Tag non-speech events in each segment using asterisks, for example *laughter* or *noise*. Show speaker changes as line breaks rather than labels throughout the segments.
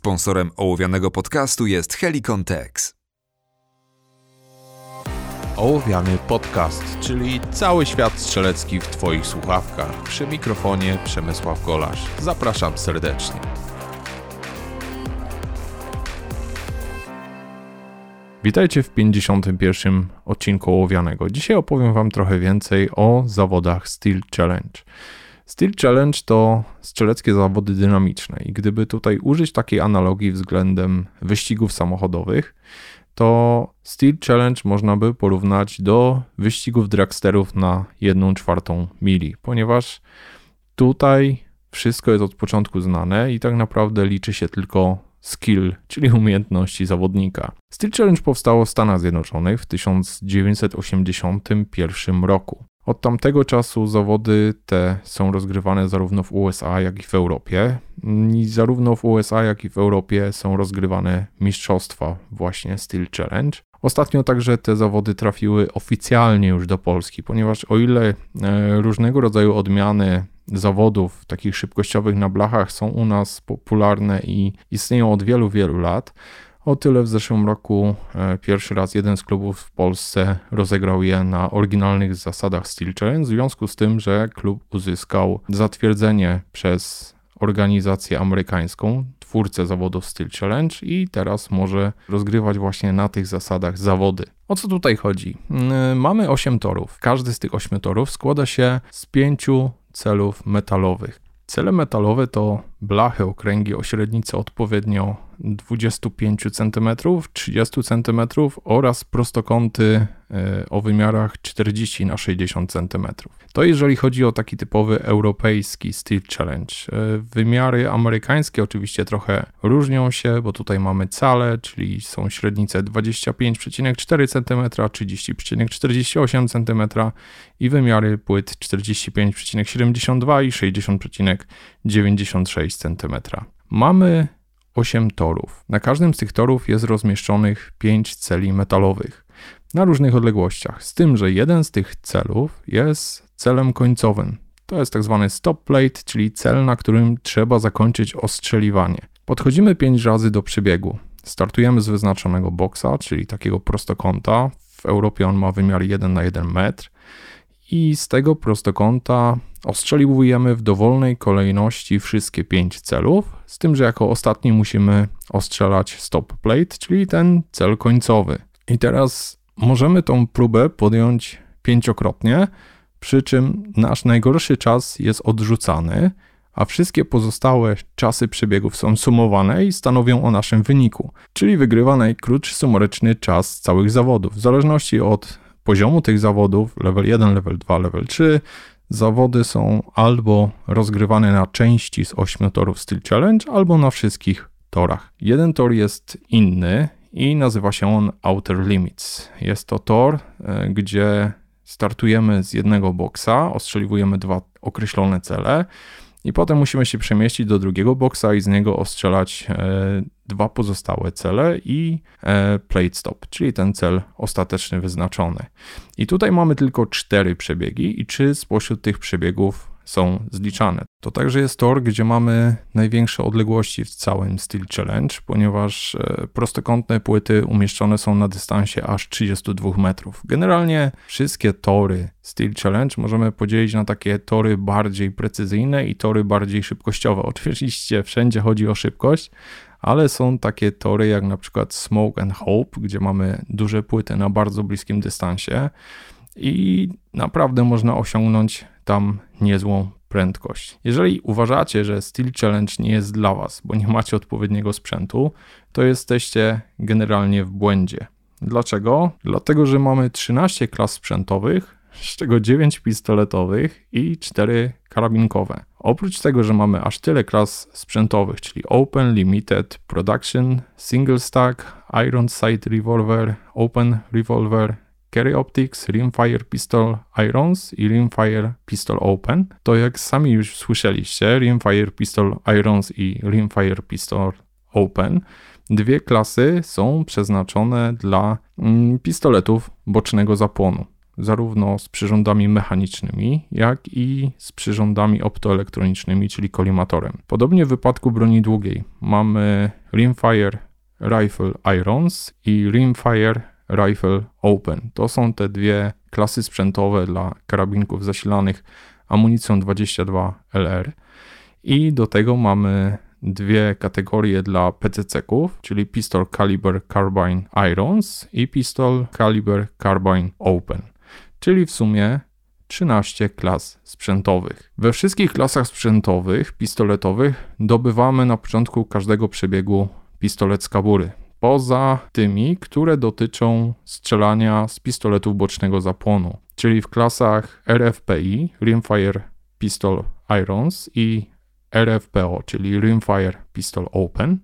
Sponsorem ołowianego podcastu jest Helicon Tex.
Ołowiany podcast, czyli cały świat strzelecki w Twoich słuchawkach. Przy mikrofonie Przemysław Golasz. Zapraszam serdecznie. Witajcie w 51. odcinku Ołowianego. Dzisiaj opowiem Wam trochę więcej o zawodach Steel Challenge. Steel Challenge to strzeleckie zawody dynamiczne i gdyby tutaj użyć takiej analogii względem wyścigów samochodowych, to Steel Challenge można by porównać do wyścigów dragsterów na 1 czwartą mili, ponieważ tutaj wszystko jest od początku znane i tak naprawdę liczy się tylko skill, czyli umiejętności zawodnika. Steel Challenge powstało w Stanach Zjednoczonych w 1981 roku. Od tamtego czasu zawody te są rozgrywane zarówno w USA, jak i w Europie. I zarówno w USA, jak i w Europie są rozgrywane mistrzostwa właśnie Steel Challenge. Ostatnio także te zawody trafiły oficjalnie już do Polski, ponieważ o ile e, różnego rodzaju odmiany zawodów takich szybkościowych na blachach są u nas popularne i istnieją od wielu, wielu lat, o tyle w zeszłym roku e, pierwszy raz jeden z klubów w Polsce rozegrał je na oryginalnych zasadach Steel Challenge, w związku z tym, że klub uzyskał zatwierdzenie przez organizację amerykańską, twórcę zawodów Steel Challenge i teraz może rozgrywać właśnie na tych zasadach zawody. O co tutaj chodzi? Mm, mamy 8 torów. Każdy z tych 8 torów składa się z 5 celów metalowych. Cele metalowe to blachy okręgi o średnicy odpowiednio 25 cm, 30 cm oraz prostokąty o wymiarach 40 na 60 cm. To jeżeli chodzi o taki typowy europejski Steel Challenge. E, wymiary amerykańskie oczywiście trochę różnią się, bo tutaj mamy cale, czyli są średnice 25,4 cm, 30,48 cm i wymiary płyt 45,72 i 60,96 cm. Mamy 8 torów. Na każdym z tych torów jest rozmieszczonych 5 celi metalowych na różnych odległościach, z tym, że jeden z tych celów jest celem końcowym. To jest tak zwany stop plate, czyli cel, na którym trzeba zakończyć ostrzeliwanie. Podchodzimy 5 razy do przebiegu. Startujemy z wyznaczonego boksa, czyli takiego prostokąta. W Europie on ma wymiar 1 na 1 metr i z tego prostokąta ostrzeliwujemy w dowolnej kolejności wszystkie 5 celów, z tym, że jako ostatni musimy ostrzelać stop plate, czyli ten cel końcowy. I teraz możemy tą próbę podjąć pięciokrotnie, przy czym nasz najgorszy czas jest odrzucany, a wszystkie pozostałe czasy przebiegów są sumowane i stanowią o naszym wyniku, czyli wygrywa najkrótszy sumaryczny czas całych zawodów. W zależności od poziomu tych zawodów, level 1, level 2, level 3, zawody są albo rozgrywane na części z 8 torów Steel Challenge, albo na wszystkich torach. Jeden tor jest inny i nazywa się on Outer Limits. Jest to tor, e, gdzie startujemy z jednego boksa, ostrzeliwujemy dwa określone cele i potem musimy się przemieścić do drugiego boksa i z niego ostrzelać e, dwa pozostałe cele i e, plate stop, czyli ten cel ostateczny wyznaczony. I tutaj mamy tylko cztery przebiegi i trzy spośród tych przebiegów są zliczane. To także jest tor, gdzie mamy największe odległości w całym Steel Challenge, ponieważ e, prostokątne płyty umieszczone są na dystansie aż 32 metrów. Generalnie wszystkie tory Steel Challenge możemy podzielić na takie tory bardziej precyzyjne i tory bardziej szybkościowe. Oczywiście wszędzie chodzi o szybkość, ale są takie tory jak na przykład Smoke and Hope, gdzie mamy duże płyty na bardzo bliskim dystansie i naprawdę można osiągnąć tam niezłą prędkość. Jeżeli uważacie, że Steel Challenge nie jest dla Was, bo nie macie odpowiedniego sprzętu, to jesteście generalnie w błędzie. Dlaczego? Dlatego, że mamy 13 klas sprzętowych, z czego 9 pistoletowych i 4 karabinkowe. Oprócz tego, że mamy aż tyle klas sprzętowych, czyli Open, Limited, Production, Single Stack, Iron Sight Revolver, Open Revolver, Carry Optics, Rimfire Pistol Irons i Rimfire Pistol Open. To jak sami już słyszeliście, Rimfire Pistol Irons i Rimfire Pistol Open. Dwie klasy są przeznaczone dla mm, pistoletów bocznego zapłonu. zarówno z przyrządami mechanicznymi, jak i z przyrządami optoelektronicznymi, czyli kolimatorem. Podobnie w wypadku broni długiej mamy Rimfire Rifle Irons i Rimfire Rifle Open. To są te dwie klasy sprzętowe dla karabinków zasilanych amunicją 22 LR. I do tego mamy dwie kategorie dla PCC-ków, czyli Pistol Caliber Carbine Irons i Pistol Caliber Carbine Open, czyli w sumie 13 klas sprzętowych. We wszystkich klasach sprzętowych, pistoletowych, dobywamy na początku każdego przebiegu pistolet z kabury. Poza tymi, które dotyczą strzelania z pistoletów bocznego zapłonu, czyli w klasach RFPI, Rimfire Pistol Irons i RFPO, czyli Rimfire Pistol Open,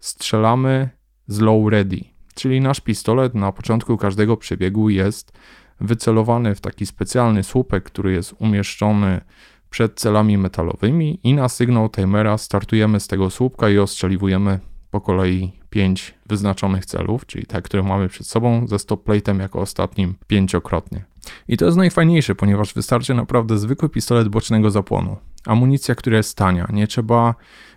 strzelamy z low ready, czyli nasz pistolet na początku każdego przebiegu jest wycelowany w taki specjalny słupek, który jest umieszczony przed celami metalowymi i na sygnał timera startujemy z tego słupka i ostrzeliwujemy po kolei pięć wyznaczonych celów, czyli te, które mamy przed sobą, ze stop plate'em jako ostatnim pięciokrotnie. I to jest najfajniejsze, ponieważ wystarczy naprawdę zwykły pistolet bocznego zapłonu. Amunicja, która jest tania. Nie trzeba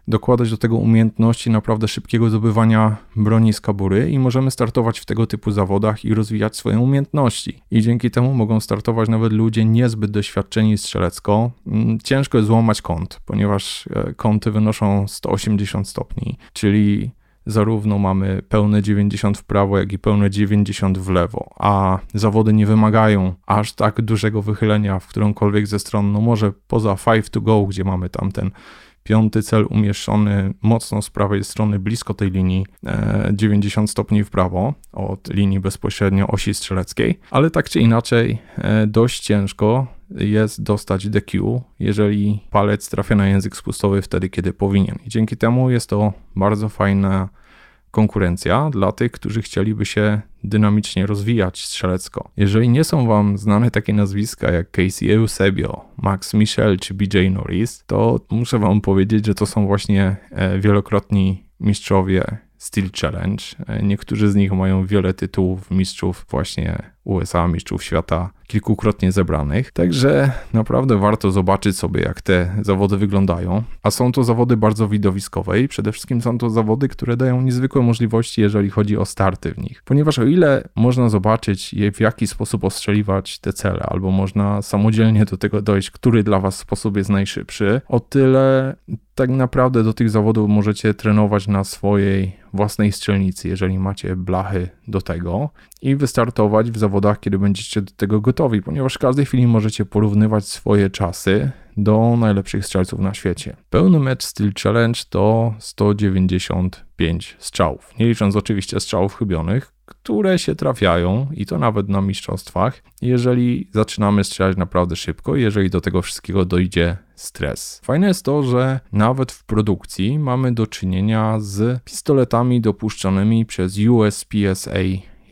dokładać do tego umiejętności naprawdę szybkiego zdobywania broni z kabury i możemy startować w tego typu zawodach i rozwijać swoje umiejętności. I dzięki temu mogą startować nawet ludzie niezbyt doświadczeni strzelecko. Mm, ciężko jest złamać kąt, ponieważ e, kąty wynoszą 180 stopni, czyli zarówno mamy pełne 90 w prawo, jak i pełne 90 w lewo, a zawody nie wymagają aż tak dużego wychylenia w którąkolwiek ze stron, no może poza 5 to go, gdzie mamy tam ten piąty cel umieszczony mocno z prawej strony, blisko tej linii, 90 e, stopni w prawo od linii bezpośrednio osi strzeleckiej, ale tak czy inaczej e, dość ciężko jest dostać DQ, jeżeli palec trafia na język spustowy wtedy, kiedy powinien. I dzięki temu jest to bardzo fajna konkurencja dla tych, którzy chcieliby się dynamicznie rozwijać strzelecko. Jeżeli nie są Wam znane takie nazwiska jak Casey Eusebio, Max Michel czy BJ Norris, to muszę Wam powiedzieć, że to są właśnie e, wielokrotni mistrzowie Steel Challenge. E, niektórzy z nich mają wiele tytułów mistrzów właśnie USA, mistrzów świata, kilkukrotnie zebranych. Także naprawdę warto zobaczyć sobie, jak te zawody wyglądają. A są to zawody bardzo widowiskowe i przede wszystkim są to zawody, które dają niezwykłe możliwości, jeżeli chodzi o starty w nich. Ponieważ o ile można zobaczyć, w jaki sposób ostrzeliwać te cele, albo można samodzielnie do tego dojść, który dla Was sposób jest najszybszy, o tyle tak naprawdę do tych zawodów możecie trenować na swojej własnej strzelnicy, jeżeli macie blachy do tego i wystartować w zawodach, kiedy będziecie do tego gotowi, ponieważ w każdej chwili możecie porównywać swoje czasy do najlepszych strzelców na świecie. Pełny mecz Steel Challenge to 195 strzałów, nie licząc oczywiście strzałów chybionych, które się trafiają i to nawet na mistrzostwach, jeżeli zaczynamy strzelać naprawdę szybko, jeżeli do tego wszystkiego dojdzie stres. Fajne jest to, że nawet w produkcji mamy do czynienia z pistoletami dopuszczonymi przez USPSA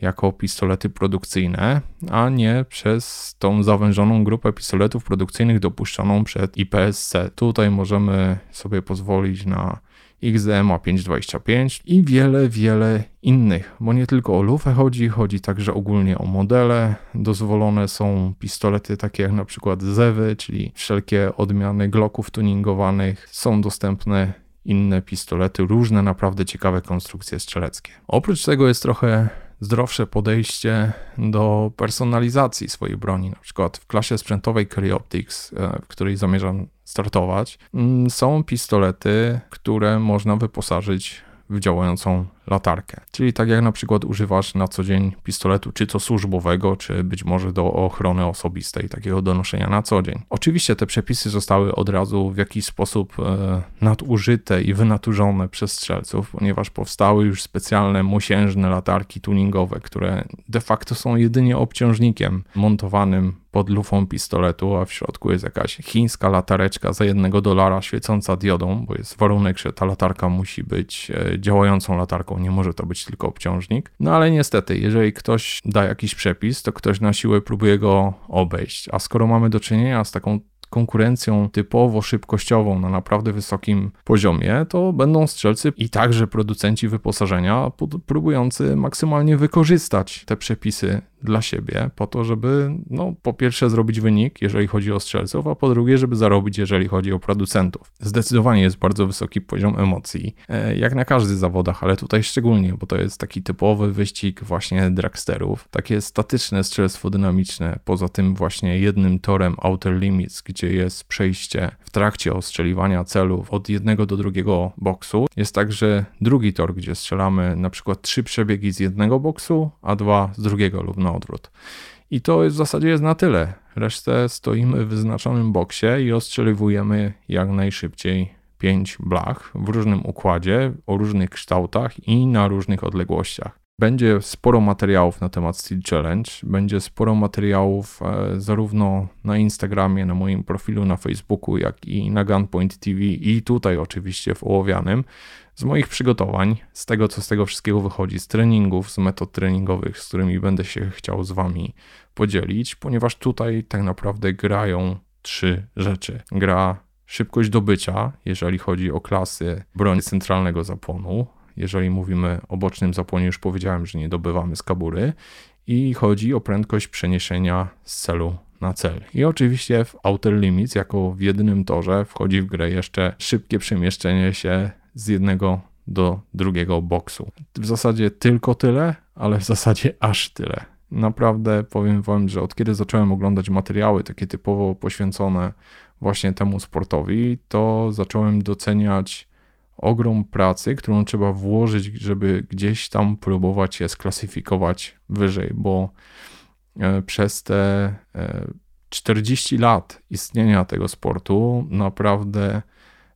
jako pistolety produkcyjne, a nie przez tą zawężoną grupę pistoletów produkcyjnych dopuszczoną przed IPSC. Tutaj możemy sobie pozwolić na XDMA 525 i wiele, wiele innych, bo nie tylko o lufę chodzi, chodzi także ogólnie o modele. Dozwolone są pistolety takie jak na przykład Zewy, czyli wszelkie odmiany Glocków tuningowanych. Są dostępne inne pistolety, różne naprawdę ciekawe konstrukcje strzeleckie. Oprócz tego jest trochę zdrowsze podejście do personalizacji swojej broni. Na przykład w klasie sprzętowej Curry Optics, e, w której zamierzam startować, mm, są pistolety, które można wyposażyć w działającą latarkę. Czyli tak jak na przykład używasz na co dzień pistoletu, czy to służbowego, czy być może do ochrony osobistej, takiego do noszenia na co dzień. Oczywiście te przepisy zostały od razu w jakiś sposób e, nadużyte i wynaturzone przez strzelców, ponieważ powstały już specjalne mosiężne latarki tuningowe, które de facto są jedynie obciążnikiem montowanym pod lufą pistoletu, a w środku jest jakaś chińska latareczka za jednego dolara świecąca diodą, bo jest warunek, że ta latarka musi być e, działającą latarką nie może to być tylko obciążnik. No ale niestety, jeżeli ktoś da jakiś przepis, to ktoś na siłę próbuje go obejść. A skoro mamy do czynienia z taką konkurencją typowo szybkościową na naprawdę wysokim poziomie, to będą strzelcy i także producenci wyposażenia próbujący maksymalnie wykorzystać te przepisy dla siebie, po to, żeby no, po pierwsze zrobić wynik, jeżeli chodzi o strzelców, a po drugie, żeby zarobić, jeżeli chodzi o producentów. Zdecydowanie jest bardzo wysoki poziom emocji, e, jak na każdych zawodach, ale tutaj szczególnie, bo to jest taki typowy wyścig właśnie dragsterów, takie statyczne strzelstwo dynamiczne, poza tym właśnie jednym torem Outer Limits, gdzie jest przejście w trakcie ostrzeliwania celów od jednego do drugiego boksu. Jest także drugi tor, gdzie strzelamy na przykład trzy przebiegi z jednego boksu, a dwa z drugiego lub na odwrót. I to w zasadzie jest na tyle. Resztę stoimy w wyznaczonym boksie i ostrzeliwujemy jak najszybciej pięć blach w różnym układzie, o różnych kształtach i na różnych odległościach. Będzie sporo materiałów na temat Steel Challenge, będzie sporo materiałów e, zarówno na Instagramie, na moim profilu na Facebooku, jak i na Gunpoint TV i tutaj oczywiście w Ołowianym z moich przygotowań, z tego co z tego wszystkiego wychodzi, z treningów, z metod treningowych, z którymi będę się chciał z Wami podzielić, ponieważ tutaj tak naprawdę grają trzy rzeczy. Gra szybkość dobycia, jeżeli chodzi o klasy broni centralnego zapłonu. Jeżeli mówimy o bocznym zapłonie, już powiedziałem, że nie dobywamy z kabury. I chodzi o prędkość przeniesienia z celu na cel. I oczywiście w Outer Limits, jako w jedynym torze, wchodzi w grę jeszcze szybkie przemieszczenie się z jednego do drugiego boksu. W zasadzie tylko tyle, ale w zasadzie aż tyle. Naprawdę powiem Wam, że od kiedy zacząłem oglądać materiały takie typowo poświęcone właśnie temu sportowi, to zacząłem doceniać ogrom pracy, którą trzeba włożyć, żeby gdzieś tam próbować je sklasyfikować wyżej, bo e, przez te 40 e, lat istnienia tego sportu naprawdę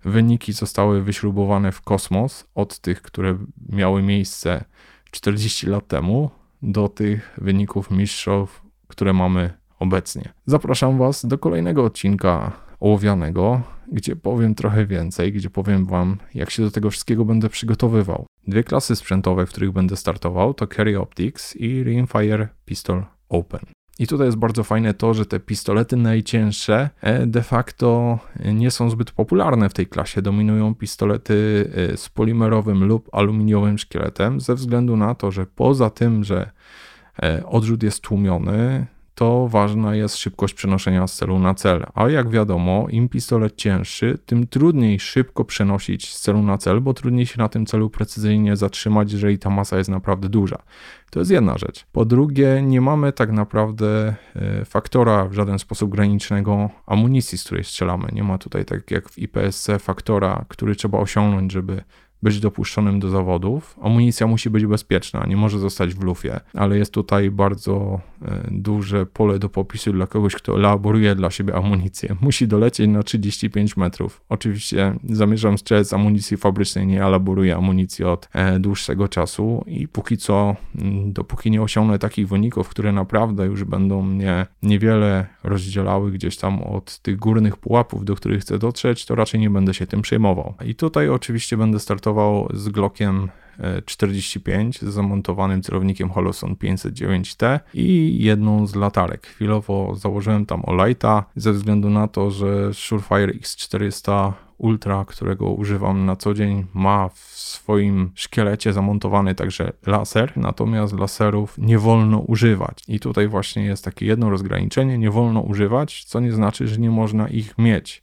wyniki zostały wyśrubowane w kosmos od tych, które miały miejsce 40 lat temu, do tych wyników mistrzów, które mamy obecnie. Zapraszam Was do kolejnego odcinka ołowianego, gdzie powiem trochę więcej, gdzie powiem Wam, jak się do tego wszystkiego będę przygotowywał. Dwie klasy sprzętowe, w których będę startował, to Carry Optics i Rimfire Pistol Open. I tutaj jest bardzo fajne to, że te pistolety najcięższe e, de facto nie są zbyt popularne w tej klasie. Dominują pistolety e, z polimerowym lub aluminiowym szkieletem, ze względu na to, że poza tym, że e, odrzut jest tłumiony, to ważna jest szybkość przenoszenia z celu na cel. A jak wiadomo, im pistolet cięższy, tym trudniej szybko przenosić z celu na cel, bo trudniej się na tym celu precyzyjnie zatrzymać, jeżeli ta masa jest naprawdę duża. To jest jedna rzecz. Po drugie, nie mamy tak naprawdę e, faktora w żaden sposób granicznego amunicji, z której strzelamy. Nie ma tutaj, tak jak w IPSC, faktora, który trzeba osiągnąć, żeby być dopuszczonym do zawodów. Amunicja musi być bezpieczna, nie może zostać w lufie, ale jest tutaj bardzo e, duże pole do popisu dla kogoś, kto elaboruje dla siebie amunicję. *laughs* Musi dolecieć na 35 metrów. Oczywiście zamierzam strzelec z amunicji fabrycznej, nie elaboruję amunicji od e, dłuższego czasu i póki co, dopóki nie osiągnę takich wyników, które naprawdę już będą mnie niewiele rozdzielały gdzieś tam od tych górnych pułapów, do których chcę dotrzeć, to raczej nie będę się tym przejmował. I tutaj oczywiście będę startował z Glockiem 45 z zamontowanym celownikiem Holoson 509T i jedną z latarek. Chwilowo założyłem tam Olighta ze względu na to, że Surefire X400 Ultra, którego używam na co dzień, ma w swoim szkielecie zamontowany także laser, natomiast laserów nie wolno używać. I tutaj właśnie jest takie jedno rozgraniczenie, nie wolno używać, co nie znaczy, że nie można ich mieć.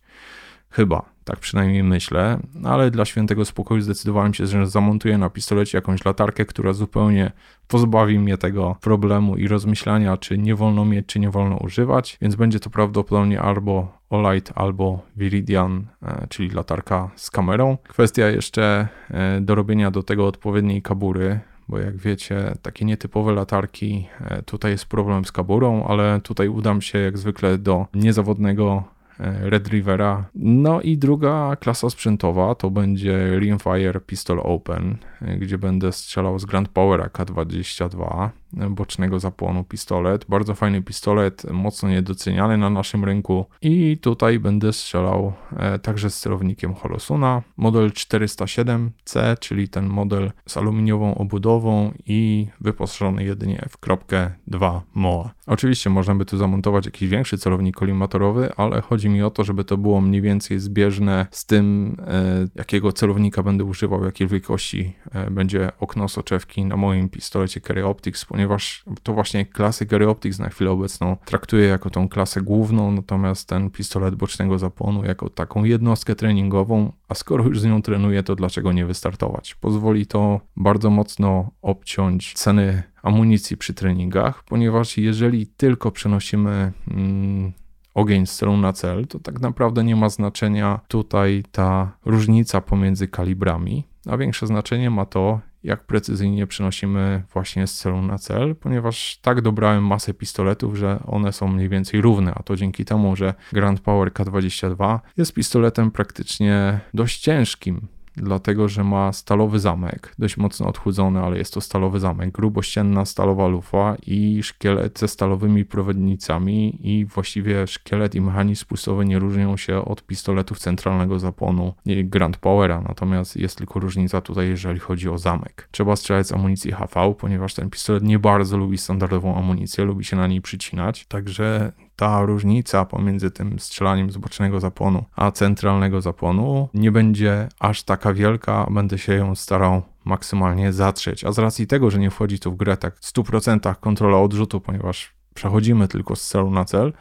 Chyba, tak przynajmniej myślę, ale dla świętego spokoju zdecydowałem się, że zamontuję na pistolecie jakąś latarkę, która zupełnie pozbawi mnie tego problemu i rozmyślania, czy nie wolno mieć, czy nie wolno używać, więc będzie to prawdopodobnie albo Olight, albo Viridian, e, czyli latarka z kamerą. Kwestia jeszcze e, dorobienia do tego odpowiedniej kabury, bo jak wiecie, takie nietypowe latarki, e, tutaj jest problem z kaburą, ale tutaj udam się jak zwykle do niezawodnego Red Rivera. No i druga klasa sprzętowa to będzie Rimfire Pistol Open, e, gdzie będę strzelał z Grand Powera K22 bocznego zapłonu pistolet. Bardzo fajny pistolet, mocno niedoceniany na naszym rynku. I tutaj będę strzelał e, także z celownikiem Holosuna. Model 407C, czyli ten model z aluminiową obudową i wyposażony jedynie w kropkę 2 MOA. Oczywiście można by tu zamontować jakiś większy celownik kolimatorowy, ale chodzi mi o to, żeby to było mniej więcej zbieżne z tym, e, jakiego celownika będę używał, jakiej wielkości e, będzie okno soczewki na moim pistolecie Carry Optics, ponieważ to właśnie klasy Gary Optics na chwilę obecną traktuje jako tą klasę główną, natomiast ten pistolet bocznego zapłonu jako taką jednostkę treningową, a skoro już z nią trenuje, to dlaczego nie wystartować? Pozwoli to bardzo mocno obciąć ceny amunicji przy treningach, ponieważ jeżeli tylko przenosimy mm, ogień z celu na cel, to tak naprawdę nie ma znaczenia tutaj ta różnica pomiędzy kalibrami, a większe znaczenie ma to, jak precyzyjnie przenosimy właśnie z celu na cel, ponieważ tak dobrałem masę pistoletów, że one są mniej więcej równe, a to dzięki temu, że Grand Power K22 jest pistoletem praktycznie dość ciężkim dlatego że ma stalowy zamek, dość mocno odchudzony, ale jest to stalowy zamek, grubościenna stalowa lufa i szkielet ze stalowymi prowadnicami i właściwie szkielet i mechanizm spustowy nie różnią się od pistoletów centralnego zapłonu Grand Powera, natomiast jest tylko różnica tutaj, jeżeli chodzi o zamek. Trzeba strzelać z amunicji HV, ponieważ ten pistolet nie bardzo lubi standardową amunicję, lubi się na niej przycinać, także ta różnica pomiędzy tym strzelaniem z bocznego zapłonu a centralnego zapłonu nie będzie aż taka wielka, będę się ją starał maksymalnie zatrzeć. A z racji tego, że nie wchodzi tu w grę tak w 100% kontrola odrzutu, ponieważ przechodzimy tylko z celu na cel,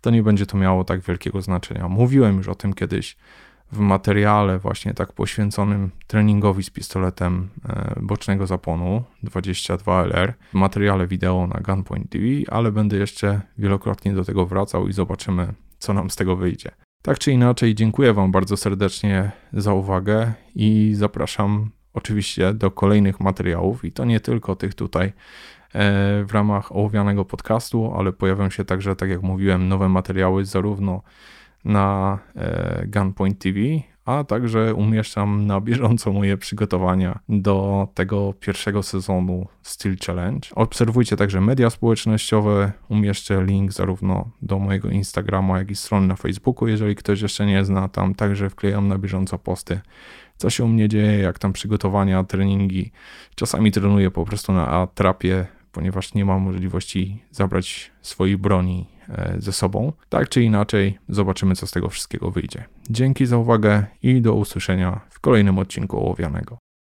to nie będzie to miało tak wielkiego znaczenia. Mówiłem już o tym kiedyś w materiale właśnie tak poświęconym treningowi z pistoletem e, bocznego zapłonu 22LR, w materiale wideo na Gunpoint TV, ale będę jeszcze wielokrotnie do tego wracał i zobaczymy, co nam z tego wyjdzie. Tak czy inaczej, dziękuję Wam bardzo serdecznie za uwagę i zapraszam oczywiście do kolejnych materiałów i to nie tylko tych tutaj e, w ramach ołowianego podcastu, ale pojawią się także, tak jak mówiłem, nowe materiały zarówno na e, Gunpoint TV, a także umieszczam na bieżąco moje przygotowania do tego pierwszego sezonu Steel Challenge. Obserwujcie także media społecznościowe, umieszczę link zarówno do mojego Instagrama, jak i strony na Facebooku, jeżeli ktoś jeszcze nie zna, tam także wklejam na bieżąco posty, co się u mnie dzieje, jak tam przygotowania, treningi. Czasami trenuję po prostu na atrapie, ponieważ nie mam możliwości zabrać swojej broni E, ze sobą. Tak czy inaczej, zobaczymy, co z tego wszystkiego wyjdzie. Dzięki za uwagę i do usłyszenia w kolejnym odcinku Ołowianego.